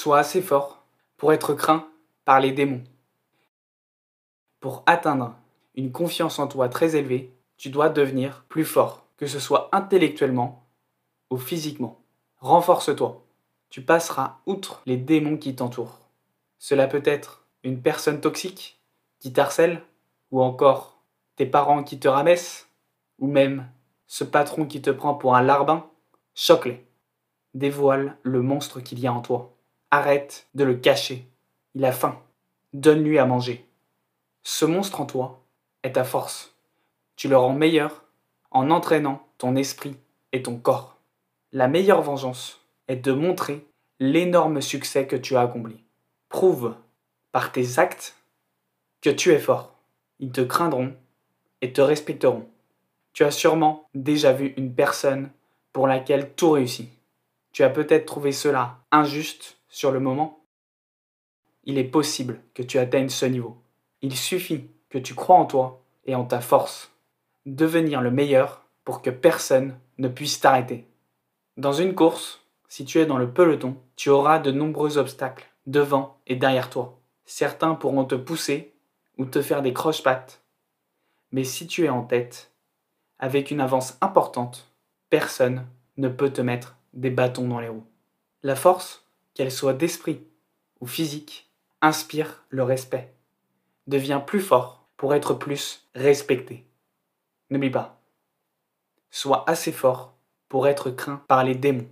Sois assez fort pour être craint par les démons. Pour atteindre une confiance en toi très élevée, tu dois devenir plus fort, que ce soit intellectuellement ou physiquement. Renforce-toi. Tu passeras outre les démons qui t'entourent. Cela peut être une personne toxique qui t'harcèle, ou encore tes parents qui te ramaissent, ou même ce patron qui te prend pour un larbin. Choque-les. Dévoile le monstre qu'il y a en toi. Arrête de le cacher. Il a faim. Donne-lui à manger. Ce monstre en toi est ta force. Tu le rends meilleur en entraînant ton esprit et ton corps. La meilleure vengeance est de montrer l'énorme succès que tu as accompli. Prouve par tes actes que tu es fort. Ils te craindront et te respecteront. Tu as sûrement déjà vu une personne pour laquelle tout réussit. Tu as peut-être trouvé cela injuste sur le moment. Il est possible que tu atteignes ce niveau. Il suffit que tu crois en toi et en ta force. Devenir le meilleur pour que personne ne puisse t'arrêter. Dans une course, si tu es dans le peloton, tu auras de nombreux obstacles devant et derrière toi. Certains pourront te pousser ou te faire des croche-pattes. Mais si tu es en tête, avec une avance importante, personne ne peut te mettre des bâtons dans les roues. La force, qu'elle soit d'esprit ou physique, inspire le respect. Deviens plus fort pour être plus respecté. N'oublie pas, sois assez fort pour être craint par les démons.